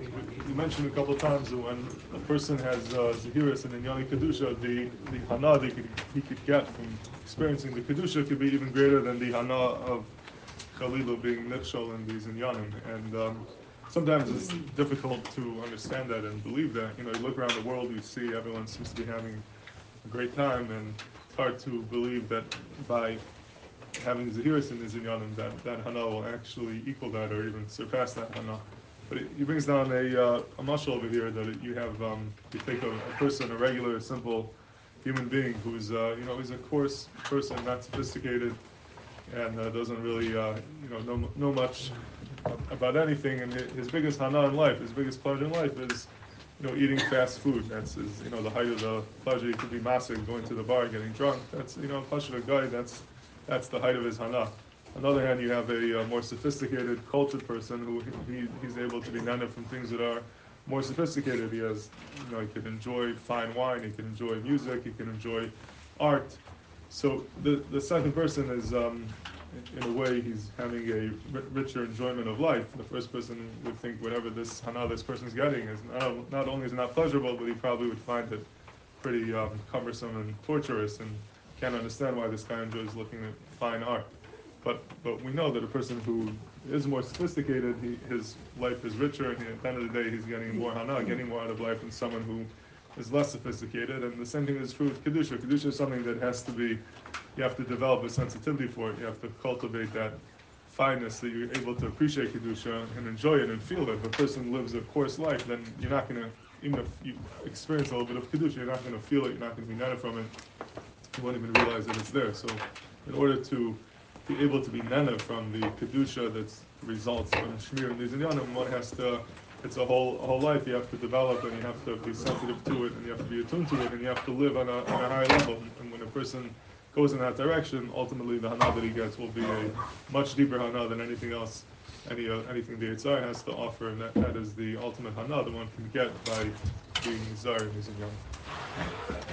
you mentioned a couple of times that when a person has uh, Zahiris and Inyani Kedusha, the, the Hana they could, he could get from experiencing the Kedusha could be even greater than the Hana of Khalilu being Nifshal in these Inyanim. And um, sometimes it's difficult to understand that and believe that. You know, you look around the world, you see everyone seems to be having a great time, and it's hard to believe that by having Zahiris in his Inyanim, that, that Hana will actually equal that or even surpass that Hana. But he brings down a, uh, a mashal over here that you have, um, you take a, a person, a regular, simple human being who's, uh, you know, he's a coarse person, not sophisticated, and uh, doesn't really, uh, you know, know, know much about anything. And his biggest hana in life, his biggest pleasure in life is, you know, eating fast food. That's his, you know, the height of the pleasure. He could be massive, going to the bar, getting drunk. That's, you know, a guy. That's, that's the height of his hana. On the other hand, you have a, a more sophisticated, cultured person who he, he's able to be nana from things that are more sophisticated. He has, you know, he can enjoy fine wine, he can enjoy music, he can enjoy art. So the the second person is, um, in a way, he's having a richer enjoyment of life. The first person would think whatever this hana this person's getting is not, not only is not pleasurable, but he probably would find it pretty um, cumbersome and torturous, and can't understand why this guy enjoys looking at fine art. But but we know that a person who is more sophisticated, he, his life is richer, and at the end of the day, he's getting more hana, getting more out of life than someone who is less sophisticated. And the same thing is true with kedusha. Kedusha is something that has to be, you have to develop a sensitivity for it. You have to cultivate that fineness that you're able to appreciate kedusha and enjoy it and feel it. If a person lives a coarse life, then you're not gonna, even if you experience a little bit of kedusha, you're not gonna feel it. You're not gonna be nana from it. You won't even realize that it's there. So, in order to be able to be nana from the kedusha that results from shmir and one has to. It's a whole a whole life you have to develop, and you have to be sensitive to it, and you have to be attuned to it, and you have to live on a, on a higher level. And when a person goes in that direction, ultimately the hana that he gets will be a much deeper hana than anything else, any uh, anything the Yitzhar has to offer, and that, that is the ultimate hana that one can get by being zar and